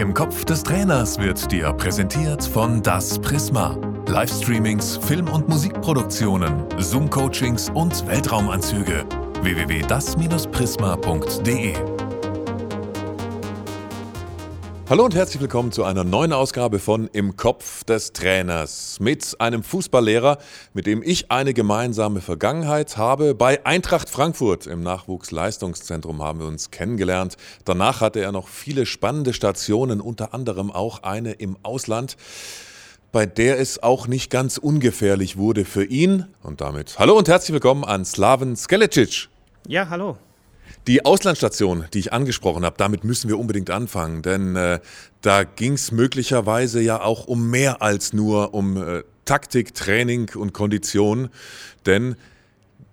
Im Kopf des Trainers wird dir präsentiert von Das Prisma. Livestreamings, Film- und Musikproduktionen, Zoom-Coachings und Weltraumanzüge. www.das-prisma.de Hallo und herzlich willkommen zu einer neuen Ausgabe von Im Kopf des Trainers mit einem Fußballlehrer, mit dem ich eine gemeinsame Vergangenheit habe. Bei Eintracht Frankfurt im Nachwuchsleistungszentrum haben wir uns kennengelernt. Danach hatte er noch viele spannende Stationen, unter anderem auch eine im Ausland bei der es auch nicht ganz ungefährlich wurde für ihn. Und damit hallo und herzlich willkommen an Slaven Skelecic. Ja, hallo. Die Auslandsstation, die ich angesprochen habe, damit müssen wir unbedingt anfangen, denn äh, da ging es möglicherweise ja auch um mehr als nur um äh, Taktik, Training und Kondition, denn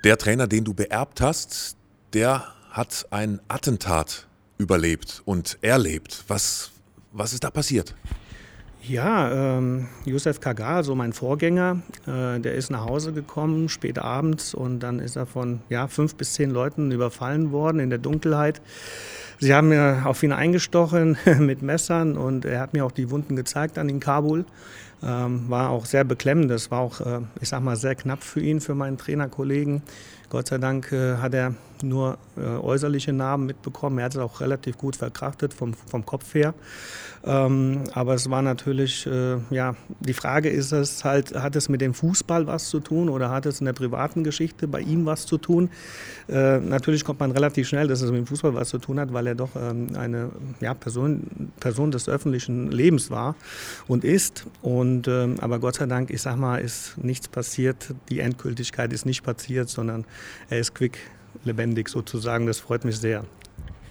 der Trainer, den du beerbt hast, der hat ein Attentat überlebt und erlebt. Was, was ist da passiert? Ja, ähm, Josef Kagar, so mein Vorgänger, äh, der ist nach Hause gekommen, spät abends, und dann ist er von ja, fünf bis zehn Leuten überfallen worden in der Dunkelheit. Sie haben mir auf ihn eingestochen mit Messern und er hat mir auch die Wunden gezeigt an in Kabul. Ähm, war auch sehr beklemmend. Das war auch, äh, ich sag mal, sehr knapp für ihn, für meinen Trainerkollegen. Gott sei Dank äh, hat er nur äh, äußerliche Narben mitbekommen. Er hat es auch relativ gut verkraftet vom, vom Kopf her. Ähm, aber es war natürlich, äh, ja, die Frage ist es halt, hat es mit dem Fußball was zu tun oder hat es in der privaten Geschichte bei ihm was zu tun? Natürlich kommt man relativ schnell, dass es mit dem Fußball was zu tun hat, weil er doch ähm, eine ja, Person, Person des öffentlichen Lebens war und ist. Und, ähm, aber Gott sei Dank, ich sag mal, ist nichts passiert. Die Endgültigkeit ist nicht passiert, sondern er ist quick lebendig sozusagen. Das freut mich sehr.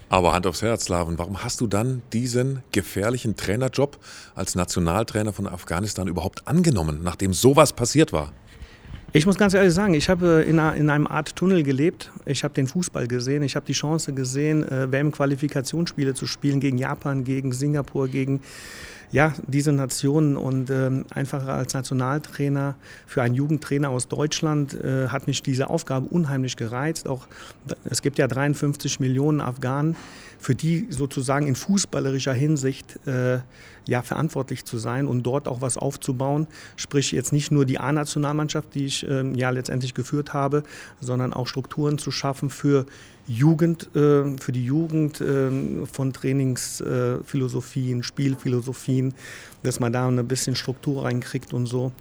Aber Hand aufs Herz, Slaven, warum hast du dann diesen gefährlichen Trainerjob als Nationaltrainer von Afghanistan überhaupt angenommen, nachdem sowas passiert war? Ich muss ganz ehrlich sagen, ich habe in, einem Art Tunnel gelebt. Ich habe den Fußball gesehen. Ich habe die Chance gesehen, äh, WM-Qualifikationsspiele zu spielen gegen Japan, gegen Singapur, gegen ja, diese Nationen und ähm, einfach als Nationaltrainer für einen Jugendtrainer aus Deutschland äh, hat mich diese Aufgabe unheimlich gereizt. Auch es gibt ja 53 Millionen Afghanen, für die sozusagen in fußballerischer Hinsicht äh, ja, verantwortlich zu sein und dort auch was aufzubauen. Sprich jetzt nicht nur die A-Nationalmannschaft, die ich äh, ja letztendlich geführt habe, sondern auch Strukturen zu schaffen für Jugend, äh, für die Jugend äh, von Trainingsphilosophien, Spielphilosophien, dass man da ein bisschen Struktur reinkriegt und so.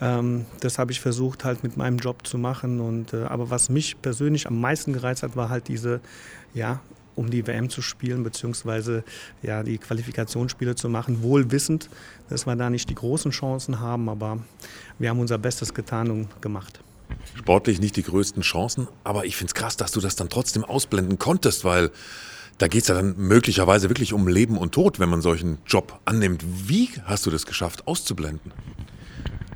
Ähm, das habe ich versucht halt mit meinem Job zu machen. Und, äh, aber was mich persönlich am meisten gereizt hat, war halt diese, ja, um die WM zu spielen, beziehungsweise ja, die Qualifikationsspiele zu machen, wohl wissend, dass wir da nicht die großen Chancen haben, aber wir haben unser Bestes getan und gemacht sportlich nicht die größten Chancen, aber ich finde es krass, dass du das dann trotzdem ausblenden konntest, weil da geht es ja dann möglicherweise wirklich um Leben und Tod, wenn man solchen Job annimmt. Wie hast du das geschafft, auszublenden?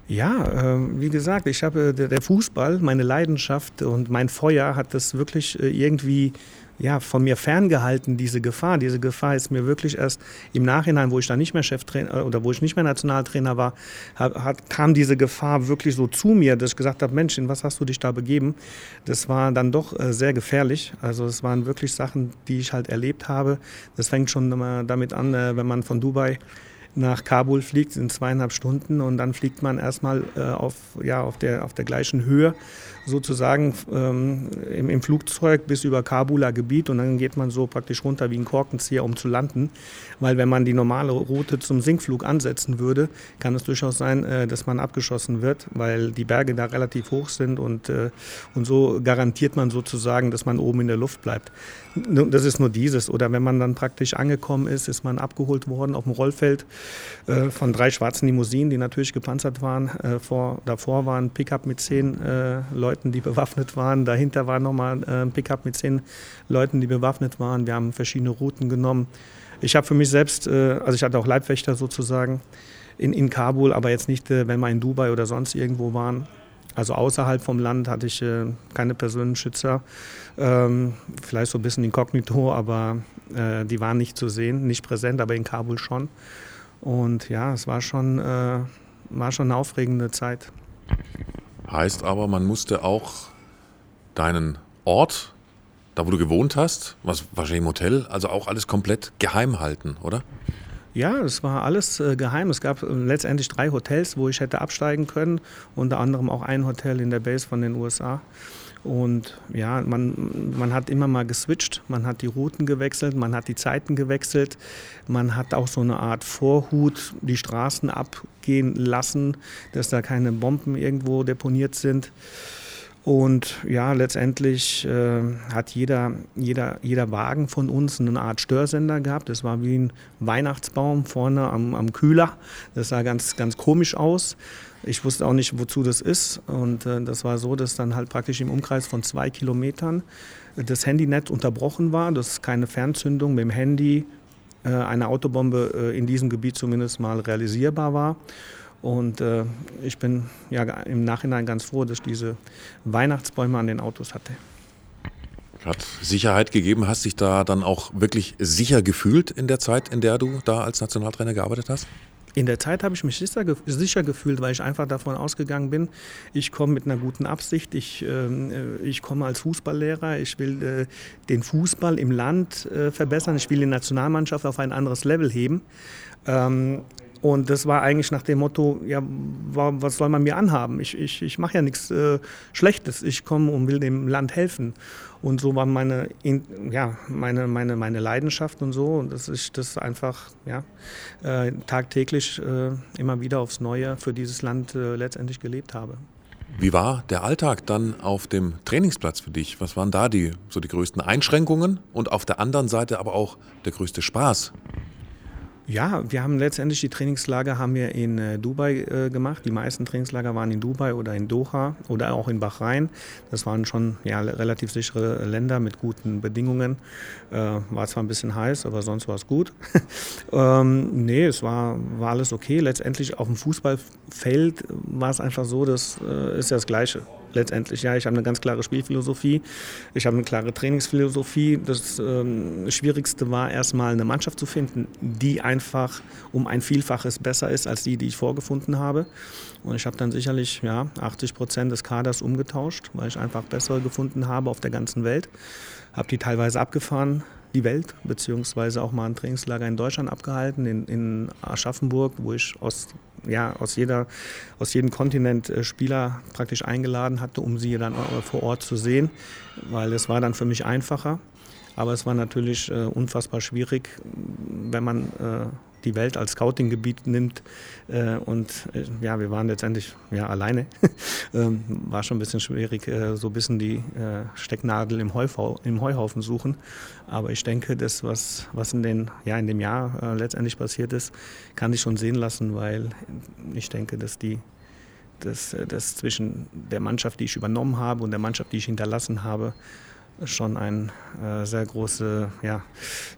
Ja, äh, wie gesagt, ich habe der Fußball, meine Leidenschaft und mein Feuer hat das wirklich äh, irgendwie ja, von mir ferngehalten, diese Gefahr. Diese Gefahr ist mir wirklich erst im Nachhinein, wo ich dann nicht mehr Cheftrainer äh, oder wo ich nicht mehr Nationaltrainer war, hat, kam diese Gefahr wirklich so zu mir, dass ich gesagt habe, Mensch, in was hast du dich da begeben? Das war dann doch äh, sehr gefährlich. Also es waren wirklich Sachen, die ich halt erlebt habe. Das fängt schon damit an, äh, wenn man von Dubai nach Kabul fliegt in zweieinhalb Stunden und dann fliegt man erstmal äh, auf, ja, auf, der, auf der gleichen Höhe sozusagen ähm, im, im, Flugzeug bis über Kabuler Gebiet und dann geht man so praktisch runter wie ein Korkenzieher, um zu landen. Weil wenn man die normale Route zum Sinkflug ansetzen würde, kann es durchaus sein, äh, dass man abgeschossen wird, weil die Berge da relativ hoch sind und, äh, und so garantiert man sozusagen, dass man oben in der Luft bleibt. Das ist nur dieses. Oder wenn man dann praktisch angekommen ist, ist man abgeholt worden auf dem Rollfeld äh, von drei schwarzen Limousinen, die natürlich gepanzert waren. Äh, vor, davor war ein Pickup mit zehn äh, Leuten, die bewaffnet waren. Dahinter war nochmal äh, ein Pickup mit zehn Leuten, die bewaffnet waren. Wir haben verschiedene Routen genommen. Ich habe für mich selbst, äh, also ich hatte auch Leibwächter sozusagen in, in Kabul, aber jetzt nicht, äh, wenn wir in Dubai oder sonst irgendwo waren. Also außerhalb vom Land hatte ich keine Personenschützer. Ähm, vielleicht so ein bisschen inkognito, aber die waren nicht zu sehen, nicht präsent, aber in Kabul schon. Und ja, es war schon, war schon eine aufregende Zeit. Heißt aber, man musste auch deinen Ort, da wo du gewohnt hast, was wahrscheinlich im Hotel, also auch alles komplett geheim halten, oder? Ja, es war alles äh, geheim. Es gab äh, letztendlich drei Hotels, wo ich hätte absteigen können, unter anderem auch ein Hotel in der Base von den USA. Und ja, man, man hat immer mal geswitcht, man hat die Routen gewechselt, man hat die Zeiten gewechselt, man hat auch so eine Art Vorhut die Straßen abgehen lassen, dass da keine Bomben irgendwo deponiert sind. Und ja, letztendlich äh, hat jeder, jeder, jeder Wagen von uns eine Art Störsender gehabt. Das war wie ein Weihnachtsbaum vorne am, am Kühler. Das sah ganz, ganz komisch aus. Ich wusste auch nicht, wozu das ist. Und äh, das war so, dass dann halt praktisch im Umkreis von zwei Kilometern das Handynetz unterbrochen war, dass keine Fernzündung mit dem Handy äh, eine Autobombe äh, in diesem Gebiet zumindest mal realisierbar war. Und äh, ich bin ja im Nachhinein ganz froh, dass ich diese Weihnachtsbäume an den Autos hatte. Hat Sicherheit gegeben, hast dich da dann auch wirklich sicher gefühlt in der Zeit, in der du da als Nationaltrainer gearbeitet hast? In der Zeit habe ich mich sicher, gefühlt, weil ich einfach davon ausgegangen bin, ich komme mit einer guten Absicht, ich, äh, ich komme als Fußballlehrer, ich will äh, den Fußball im Land äh, verbessern, ich will die Nationalmannschaft auf ein anderes Level heben. Ähm, und das war eigentlich nach dem Motto, ja, was soll man mir anhaben? Ich, ich, ich mache ja nichts äh, Schlechtes. Ich komme und will dem Land helfen. Und so war meine, ja, meine, meine, meine Leidenschaft und so. Dass ich das einfach ja, äh, tagtäglich äh, immer wieder aufs Neue für dieses Land äh, letztendlich gelebt habe. Wie war der Alltag dann auf dem Trainingsplatz für dich? Was waren da die, so die größten Einschränkungen und auf der anderen Seite aber auch der größte Spaß? Ja, wir haben letztendlich die Trainingslager haben wir in äh, Dubai äh, gemacht. Die meisten Trainingslager waren in Dubai oder in Doha oder auch in Bahrain. Das waren schon ja, relativ sichere Länder mit guten Bedingungen. Äh, war zwar ein bisschen heiß, aber sonst war es gut. ähm, nee, es war, war alles okay. Letztendlich auf dem Fußballfeld war es einfach so, das äh, ist ja das Gleiche letztendlich. Ja, ich habe eine ganz klare Spielphilosophie, ich habe eine klare Trainingsphilosophie. Das ähm, Schwierigste war erstmal eine Mannschaft zu finden, die einfach um ein Vielfaches besser ist als die, die ich vorgefunden habe. Und ich habe dann sicherlich ja, 80 Prozent des Kaders umgetauscht, weil ich einfach bessere gefunden habe auf der ganzen Welt. Habe die teilweise abgefahren, die Welt, beziehungsweise auch mal ein Trainingslager in Deutschland abgehalten, in, in Aschaffenburg, wo ich aus ja, aus, jeder, aus jedem Kontinent äh, Spieler praktisch eingeladen hatte, um sie dann vor Ort zu sehen, weil es war dann für mich einfacher. Aber es war natürlich äh, unfassbar schwierig, wenn man äh, die Welt als Scouting-Gebiet nimmt. Äh, und äh, ja, wir waren letztendlich ja, alleine. ähm, war schon ein bisschen schwierig, äh, so ein bisschen die Stecknadel im, Heufau im, Heuhaufen suchen. Aber ich denke, das, was, was in, den, ja, in dem Jahr letztendlich passiert ist, kann sich schon sehen lassen, weil ich denke, dass die dass das zwischen der Mannschaft, die ich übernommen habe und der Mannschaft, die ich hinterlassen habe, schon ein äh, sehr große, ja,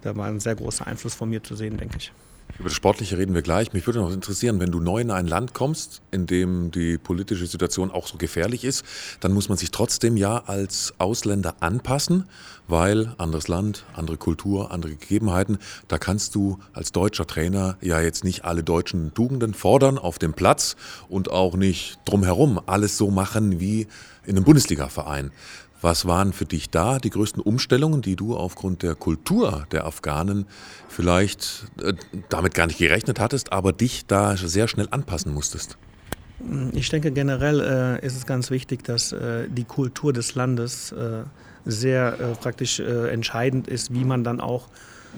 da war ein sehr großer Einfluss von mir zu sehen, denke ich. Über das Sportliche reden wir gleich. Mich würde noch interessieren, wenn du neu in ein Land kommst, in dem die politische Situation auch so gefährlich ist, dann muss man sich trotzdem ja als Ausländer anpassen, weil anderes Land, andere Kultur, andere Gegebenheiten, da kannst du als deutscher Trainer ja jetzt nicht alle deutschen Tugenden fordern auf dem Platz und auch nicht drumherum alles so machen wie in einem Bundesliga-Verein. Was waren für dich da die größten Umstellungen, die du aufgrund der Kultur der Afghanen vielleicht äh, damit gar nicht gerechnet hattest, aber dich da sehr schnell anpassen musstest? Ich denke generell äh, ist es ganz wichtig, dass äh, die Kultur des Landes äh, sehr äh, praktisch äh, entscheidend ist, wie man dann auch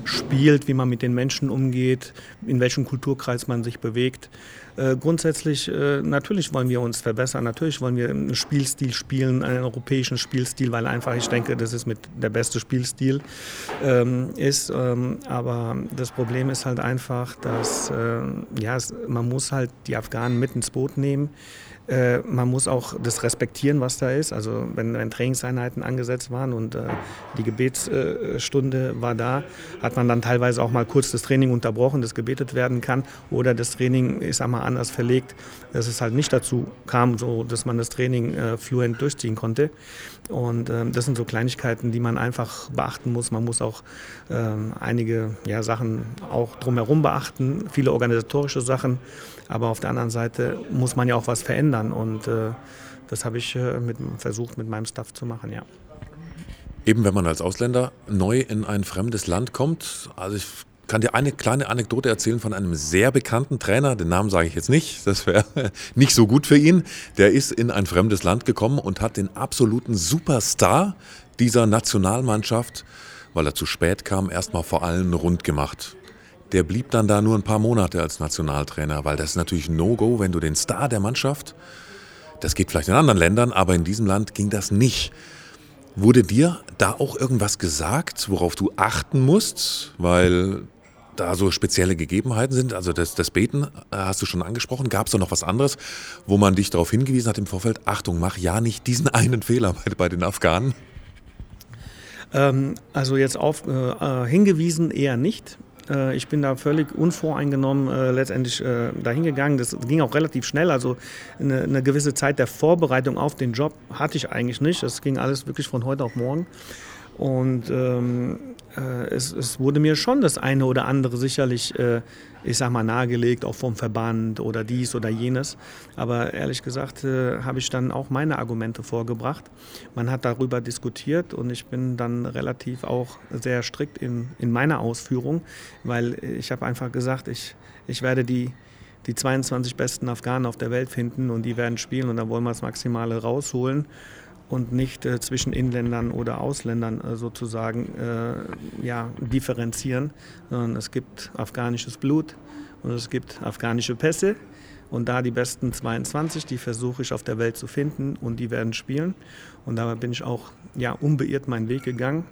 spielt, wie man mit den Menschen umgeht, in welchem Kulturkreis man sich bewegt. Äh, grundsätzlich, äh, natürlich wollen wir uns verbessern, natürlich wollen wir einen Spielstil spielen, einen europäischen Spielstil, weil einfach ich denke, das ist mit der beste Spielstil ähm, ist. Ähm, aber das Problem ist halt einfach, dass äh, ja, es, man muss halt die Afghanen mit ins Boot nehmen. Äh, man muss auch das respektieren, was da ist. Also wenn, wenn Trainingseinheiten angesetzt waren und äh, die Gebetsstunde war da, hat man dann teilweise auch mal kurz das Training unterbrochen, das gebetet werden kann. Oder das Training, ich sag mal, anders verlegt, dass es halt nicht dazu kam, so dass man das Training äh, fluent durchziehen konnte. Und ähm, das sind so Kleinigkeiten, die man einfach beachten muss. Man muss auch ähm, einige ja, Sachen auch drumherum beachten, viele organisatorische Sachen. Aber auf der anderen Seite muss man ja auch was verändern und äh, das habe ich äh, mit, versucht mit meinem Staff zu machen, ja. Eben wenn man als Ausländer neu in ein fremdes Land kommt, also ich kann dir eine kleine Anekdote erzählen von einem sehr bekannten Trainer. Den Namen sage ich jetzt nicht, das wäre nicht so gut für ihn. Der ist in ein fremdes Land gekommen und hat den absoluten Superstar dieser Nationalmannschaft, weil er zu spät kam, erstmal vor allen rund gemacht. Der blieb dann da nur ein paar Monate als Nationaltrainer, weil das ist natürlich No-Go, wenn du den Star der Mannschaft, das geht vielleicht in anderen Ländern, aber in diesem Land ging das nicht. Wurde dir da auch irgendwas gesagt, worauf du achten musst? Weil da so spezielle Gegebenheiten sind? Also das, das Beten äh, hast du schon angesprochen. Gab es da noch was anderes, wo man dich darauf hingewiesen hat im Vorfeld? Achtung, mach ja nicht diesen einen Fehler bei, bei den Afghanen. Ähm, also jetzt auf, äh, äh hingewiesen eher nicht. Äh, ich bin da völlig unvoreingenommen äh, letztendlich äh, dahin gegangen. Das ging auch relativ schnell. Also eine, eine, gewisse Zeit der Vorbereitung auf den Job hatte ich eigentlich nicht. Das ging alles wirklich von heute auf morgen. Und ähm, äh, es, es, wurde mir schon das eine oder andere sicherlich, äh, ich sag mal, nahegelegt, auch vom Verband oder dies oder jenes. Aber ehrlich gesagt äh, habe ich dann auch meine Argumente vorgebracht. Man hat darüber diskutiert und ich bin dann relativ auch sehr strikt in, in meiner Ausführung, weil ich habe einfach gesagt, ich, ich werde die die 22 besten Afghanen auf der Welt finden und die werden spielen und da wollen wir das Maximale rausholen und nicht äh, zwischen Inländern oder Ausländern äh, sozusagen äh, ja, differenzieren, sondern es gibt afghanisches Blut und es gibt afghanische Pässe. Und da die besten 22, die versuche ich auf der Welt zu finden und die werden spielen. Und dabei bin ich auch ja, unbeirrt meinen Weg gegangen.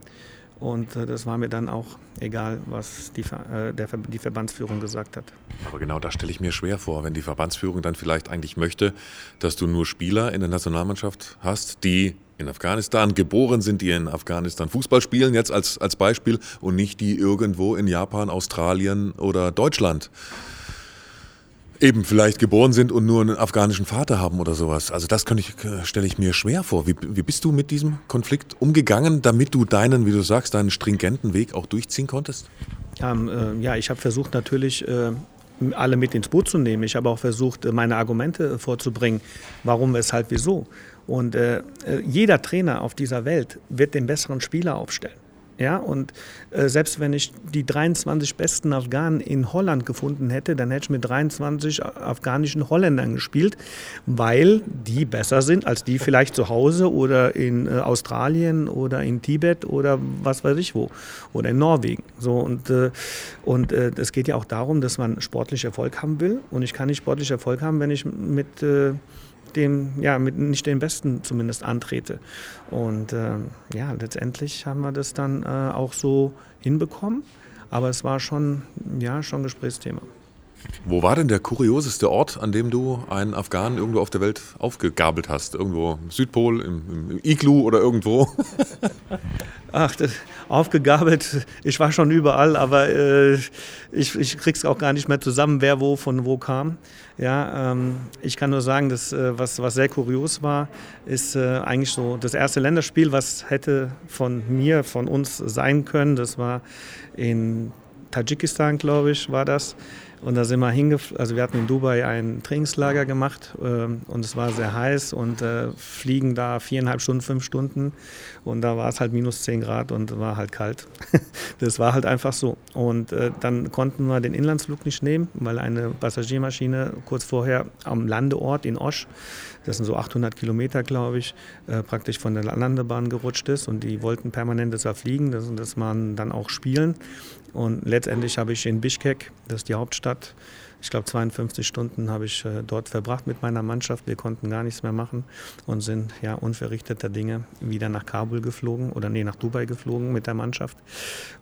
Und äh, das war mir dann auch egal, was die, äh, der, die Verbandsführung gesagt hat. Aber genau das stelle ich mir schwer vor, wenn die Verbandsführung dann vielleicht eigentlich möchte, dass du nur Spieler in der Nationalmannschaft hast, die in Afghanistan geboren sind, die in Afghanistan Fußball spielen, jetzt als, als Beispiel, und nicht die irgendwo in Japan, Australien oder Deutschland eben vielleicht geboren sind und nur einen afghanischen Vater haben oder sowas. Also das ich, stelle ich mir schwer vor. Wie, wie bist du mit diesem Konflikt umgegangen, damit du deinen, wie du sagst, deinen stringenten Weg auch durchziehen konntest? Ähm, äh, ja, ich habe versucht natürlich äh, alle mit ins Boot zu nehmen. Ich habe auch versucht, äh, meine Argumente äh, vorzubringen, warum, weshalb, wieso. Und äh, äh, jeder Trainer auf dieser Welt wird den besseren Spieler aufstellen. Ja, und äh, selbst wenn ich die 23 besten Afghanen in Holland gefunden hätte, dann hätte ich mit 23 afghanischen Holländern gespielt, weil die besser sind als die vielleicht zu Hause oder in äh, Australien oder in Tibet oder was weiß ich wo oder in Norwegen. So und äh, und äh, es geht ja auch darum, dass man sportlich Erfolg haben will und ich kann nicht sportlich Erfolg haben, wenn ich mit äh, dem, ja, mit nicht den Besten zumindest antrete. Und äh, ja, letztendlich haben wir das dann äh, auch so hinbekommen. Aber es war schon, ja, schon Gesprächsthema. Wo war denn der kurioseste Ort, an dem du einen Afghanen irgendwo auf der Welt aufgegabelt hast? Irgendwo im Südpol, im, im Iglu oder irgendwo? Ach, das, aufgegabelt, ich war schon überall, aber äh, ich, ich krieg's auch gar nicht mehr zusammen, wer wo von wo kam. Ja, ähm, ich kann nur sagen, dass, äh, was, was sehr kurios war, ist äh, eigentlich so das erste Länderspiel, was hätte von mir, von uns sein können. Das war in Tadschikistan, glaube ich, war das. Und da sind wir hingeflogen, also wir hatten in Dubai ein Trainingslager gemacht ähm, und es war sehr heiß und äh, fliegen da viereinhalb Stunden, fünf Stunden und da war es halt minus zehn Grad und war halt kalt. das war halt einfach so. Und äh, dann konnten wir den Inlandsflug nicht nehmen, weil eine Passagiermaschine kurz vorher am Landeort in Osch, das sind so 800 Kilometer, glaube ich, äh, praktisch von der Landebahn gerutscht ist und die wollten permanent das fliegen, das, das man dann auch spielen. Und letztendlich habe ich in Bischkek, das ist die Hauptstadt, ich glaube 52 Stunden habe ich äh, dort verbracht mit meiner Mannschaft. Wir konnten gar nichts mehr machen und sind ja unverrichteter Dinge wieder nach Kabul geflogen oder nee, nach Dubai geflogen mit der Mannschaft.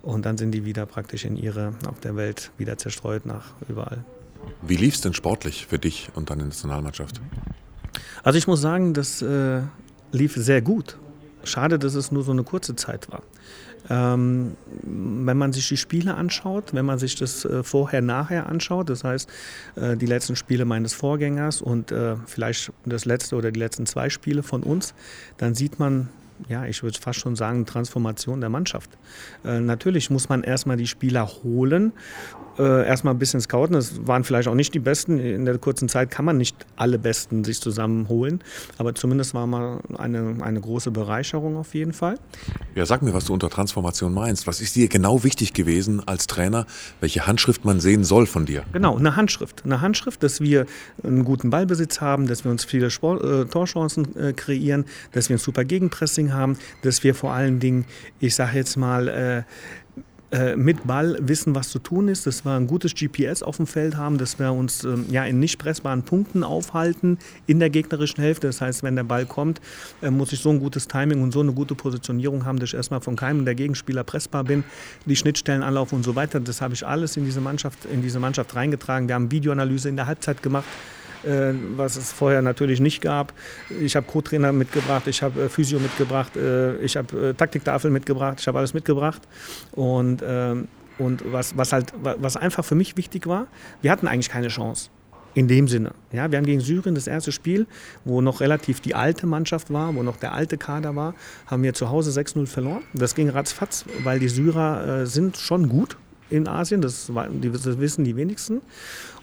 Und dann sind die wieder praktisch in ihre, auf der Welt wieder zerstreut nach überall. Wie lief es denn sportlich für dich und deine Nationalmannschaft? Also ich muss sagen, das äh, lief sehr gut. Schade, dass es nur so eine kurze Zeit war. Ähm, wenn man sich die Spiele anschaut, wenn man sich das äh, vorher-nachher anschaut, das heißt äh, die letzten Spiele meines Vorgängers und äh, vielleicht das letzte oder die letzten zwei Spiele von uns, dann sieht man, ja, ich würde fast schon sagen, Transformation der Mannschaft. Äh, natürlich muss man erstmal die Spieler holen äh, erstmal ein bisschen scouten. Es waren vielleicht auch nicht die Besten. In der kurzen Zeit kann man nicht alle Besten sich zusammenholen. Aber zumindest war mal eine, eine große Bereicherung auf jeden Fall. Ja, sag mir, was du unter Transformation meinst. Was ist dir genau wichtig gewesen als Trainer, welche Handschrift man sehen soll von dir? Genau, eine Handschrift. Eine Handschrift, dass wir einen guten Ballbesitz haben, dass wir uns viele Sport, äh, Torchancen äh, kreieren, dass wir ein super Gegenpressing haben, dass wir vor allen Dingen, ich sage jetzt mal, äh, äh, mit Ball wissen, was zu tun ist, dass wir ein gutes GPS auf dem Feld haben, dass wir uns ähm, ja, in nicht pressbaren Punkten aufhalten in der gegnerischen Hälfte. Das heißt, wenn der Ball kommt, äh, muss ich so ein gutes Timing und so eine gute Positionierung haben, dass ich erstmal von keinem der Gegenspieler pressbar bin, die Schnittstellen anlaufen und so weiter. Das habe ich alles in diese Mannschaft, in diese Mannschaft reingetragen. Wir haben Videoanalyse in der Halbzeit gemacht äh, was es vorher natürlich nicht gab. Ich habe Co-Trainer mitgebracht, ich habe äh, Physio mitgebracht, äh, ich habe Taktiktafel mitgebracht, ich habe alles mitgebracht. Und, ähm, und was, was, halt, was einfach für mich wichtig war, wir hatten eigentlich keine Chance. In dem Sinne. Ja, wir haben gegen Syrien das erste Spiel, wo noch relativ die alte Mannschaft war, wo noch der alte Kader war, haben wir zu Hause 6-0 verloren. Das ging ratzfatz, weil die Syrer äh, sind schon gut in Asien, das, das wissen die wenigsten.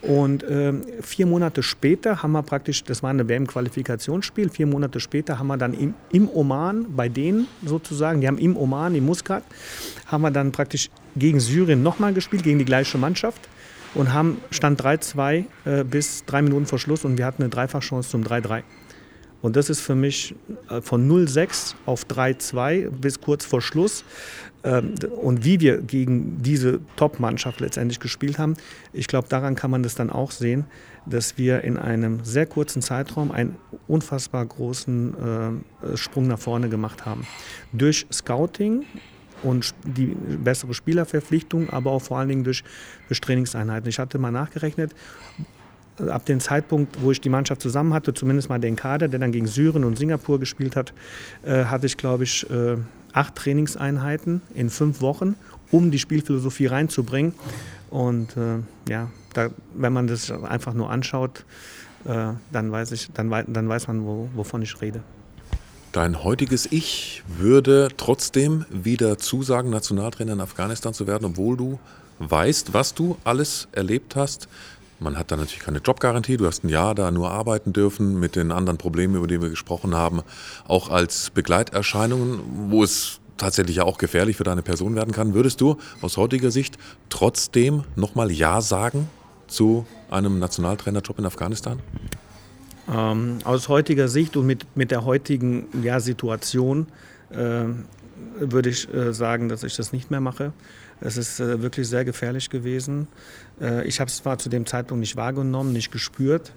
Und äh, vier Monate später haben wir praktisch, das war ein WM-Qualifikationsspiel, vier Monate später haben wir dann im, im Oman, bei denen sozusagen, die haben im Oman, im Muscat, haben wir dann praktisch gegen Syrien nochmal gespielt, gegen die gleiche Mannschaft und haben Stand 3-2 äh, bis drei Minuten vor Schluss und wir hatten eine Dreifachchance zum 3-3. Und das ist für mich äh, von 0-6 auf 3-2 bis kurz vor Schluss. Ähm, und wie wir gegen diese Top-Mannschaft letztendlich gespielt haben, ich glaube, daran kann man das dann auch sehen, dass wir in einem sehr kurzen Zeitraum einen unfassbar großen äh, Sprung nach vorne gemacht haben. Durch Scouting und die bessere Spielerverpflichtung, aber auch vor allen Dingen durch, durch Trainingseinheiten. Ich hatte mal nachgerechnet, ab dem Zeitpunkt, wo ich die Mannschaft zusammen hatte, zumindest mal den Kader, der dann gegen Syrien und Singapur gespielt hat, äh, hatte ich, glaube ich, äh, acht Trainingseinheiten in fünf Wochen, um die Spielphilosophie reinzubringen. Und äh, ja, da, wenn man das einfach nur anschaut, äh, dann, weiß ich, dann, dann weiß man, wo, wovon ich rede. Dein heutiges Ich würde trotzdem wieder zusagen, Nationaltrainer in Afghanistan zu werden, obwohl du weißt, was du alles erlebt hast, man hat da natürlich keine Jobgarantie. Du hast ein Jahr da nur arbeiten dürfen mit den anderen Problemen, über die wir gesprochen haben. Auch als Begleiterscheinungen, wo es tatsächlich ja auch gefährlich für deine Person werden kann. Würdest du aus heutiger Sicht trotzdem nochmal Ja sagen zu einem Nationaltrainerjob in Afghanistan? Ähm, aus heutiger Sicht und mit, mit der heutigen ja, Situation äh, würde ich äh, sagen, dass ich das nicht mehr mache. Es ist äh, wirklich sehr gefährlich gewesen. Äh, ich habe es zwar zu dem Zeitpunkt nicht wahrgenommen, nicht gespürt,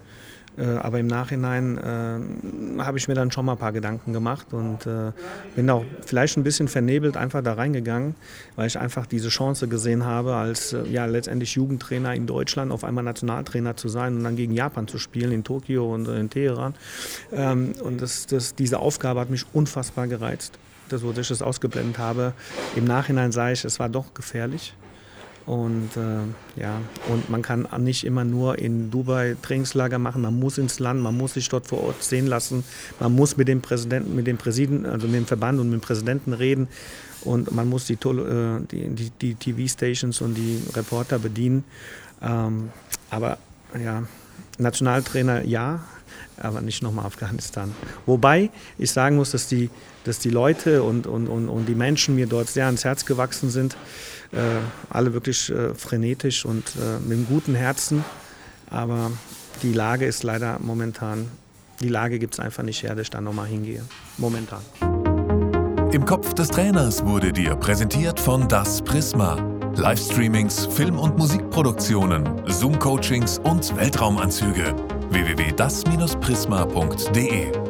äh, aber im Nachhinein äh, habe ich mir dann schon mal ein paar Gedanken gemacht und äh, bin auch vielleicht ein bisschen vernebelt einfach da reingegangen, weil ich einfach diese Chance gesehen habe, als ja letztendlich Jugendtrainer in Deutschland auf einmal Nationaltrainer zu sein und dann gegen Japan zu spielen, in Tokio und in Teheran. Ähm, und das, das, diese Aufgabe hat mich unfassbar gereizt das, wo ich das ausgeblendet habe. Im Nachhinein sah ich, es war doch gefährlich. Und äh, ja, und man kann nicht immer nur in Dubai Trainingslager machen. Man muss ins Land, man muss sich dort vor Ort sehen lassen. Man muss mit dem Präsidenten, mit dem Präsidenten, also mit dem Verband und mit dem Präsidenten reden. Und man muss die, äh, die, die, die TV-Stations und die Reporter bedienen. Ähm, aber ja, Nationaltrainer ja, aber nicht nochmal Afghanistan. Wobei ich sagen muss, dass die, dass die Leute und, und, und, und die Menschen mir dort sehr ans Herz gewachsen sind. Äh, alle wirklich äh, frenetisch und äh, mit einem guten Herzen. Aber die Lage ist leider momentan, die Lage gibt es einfach nicht her, dass ich da nochmal hingehe. Momentan. Im Kopf des Trainers wurde dir präsentiert von Das Prisma. Livestreamings, Film- und Musikproduktionen, Zoom-Coachings und Weltraumanzüge www.das-prisma.de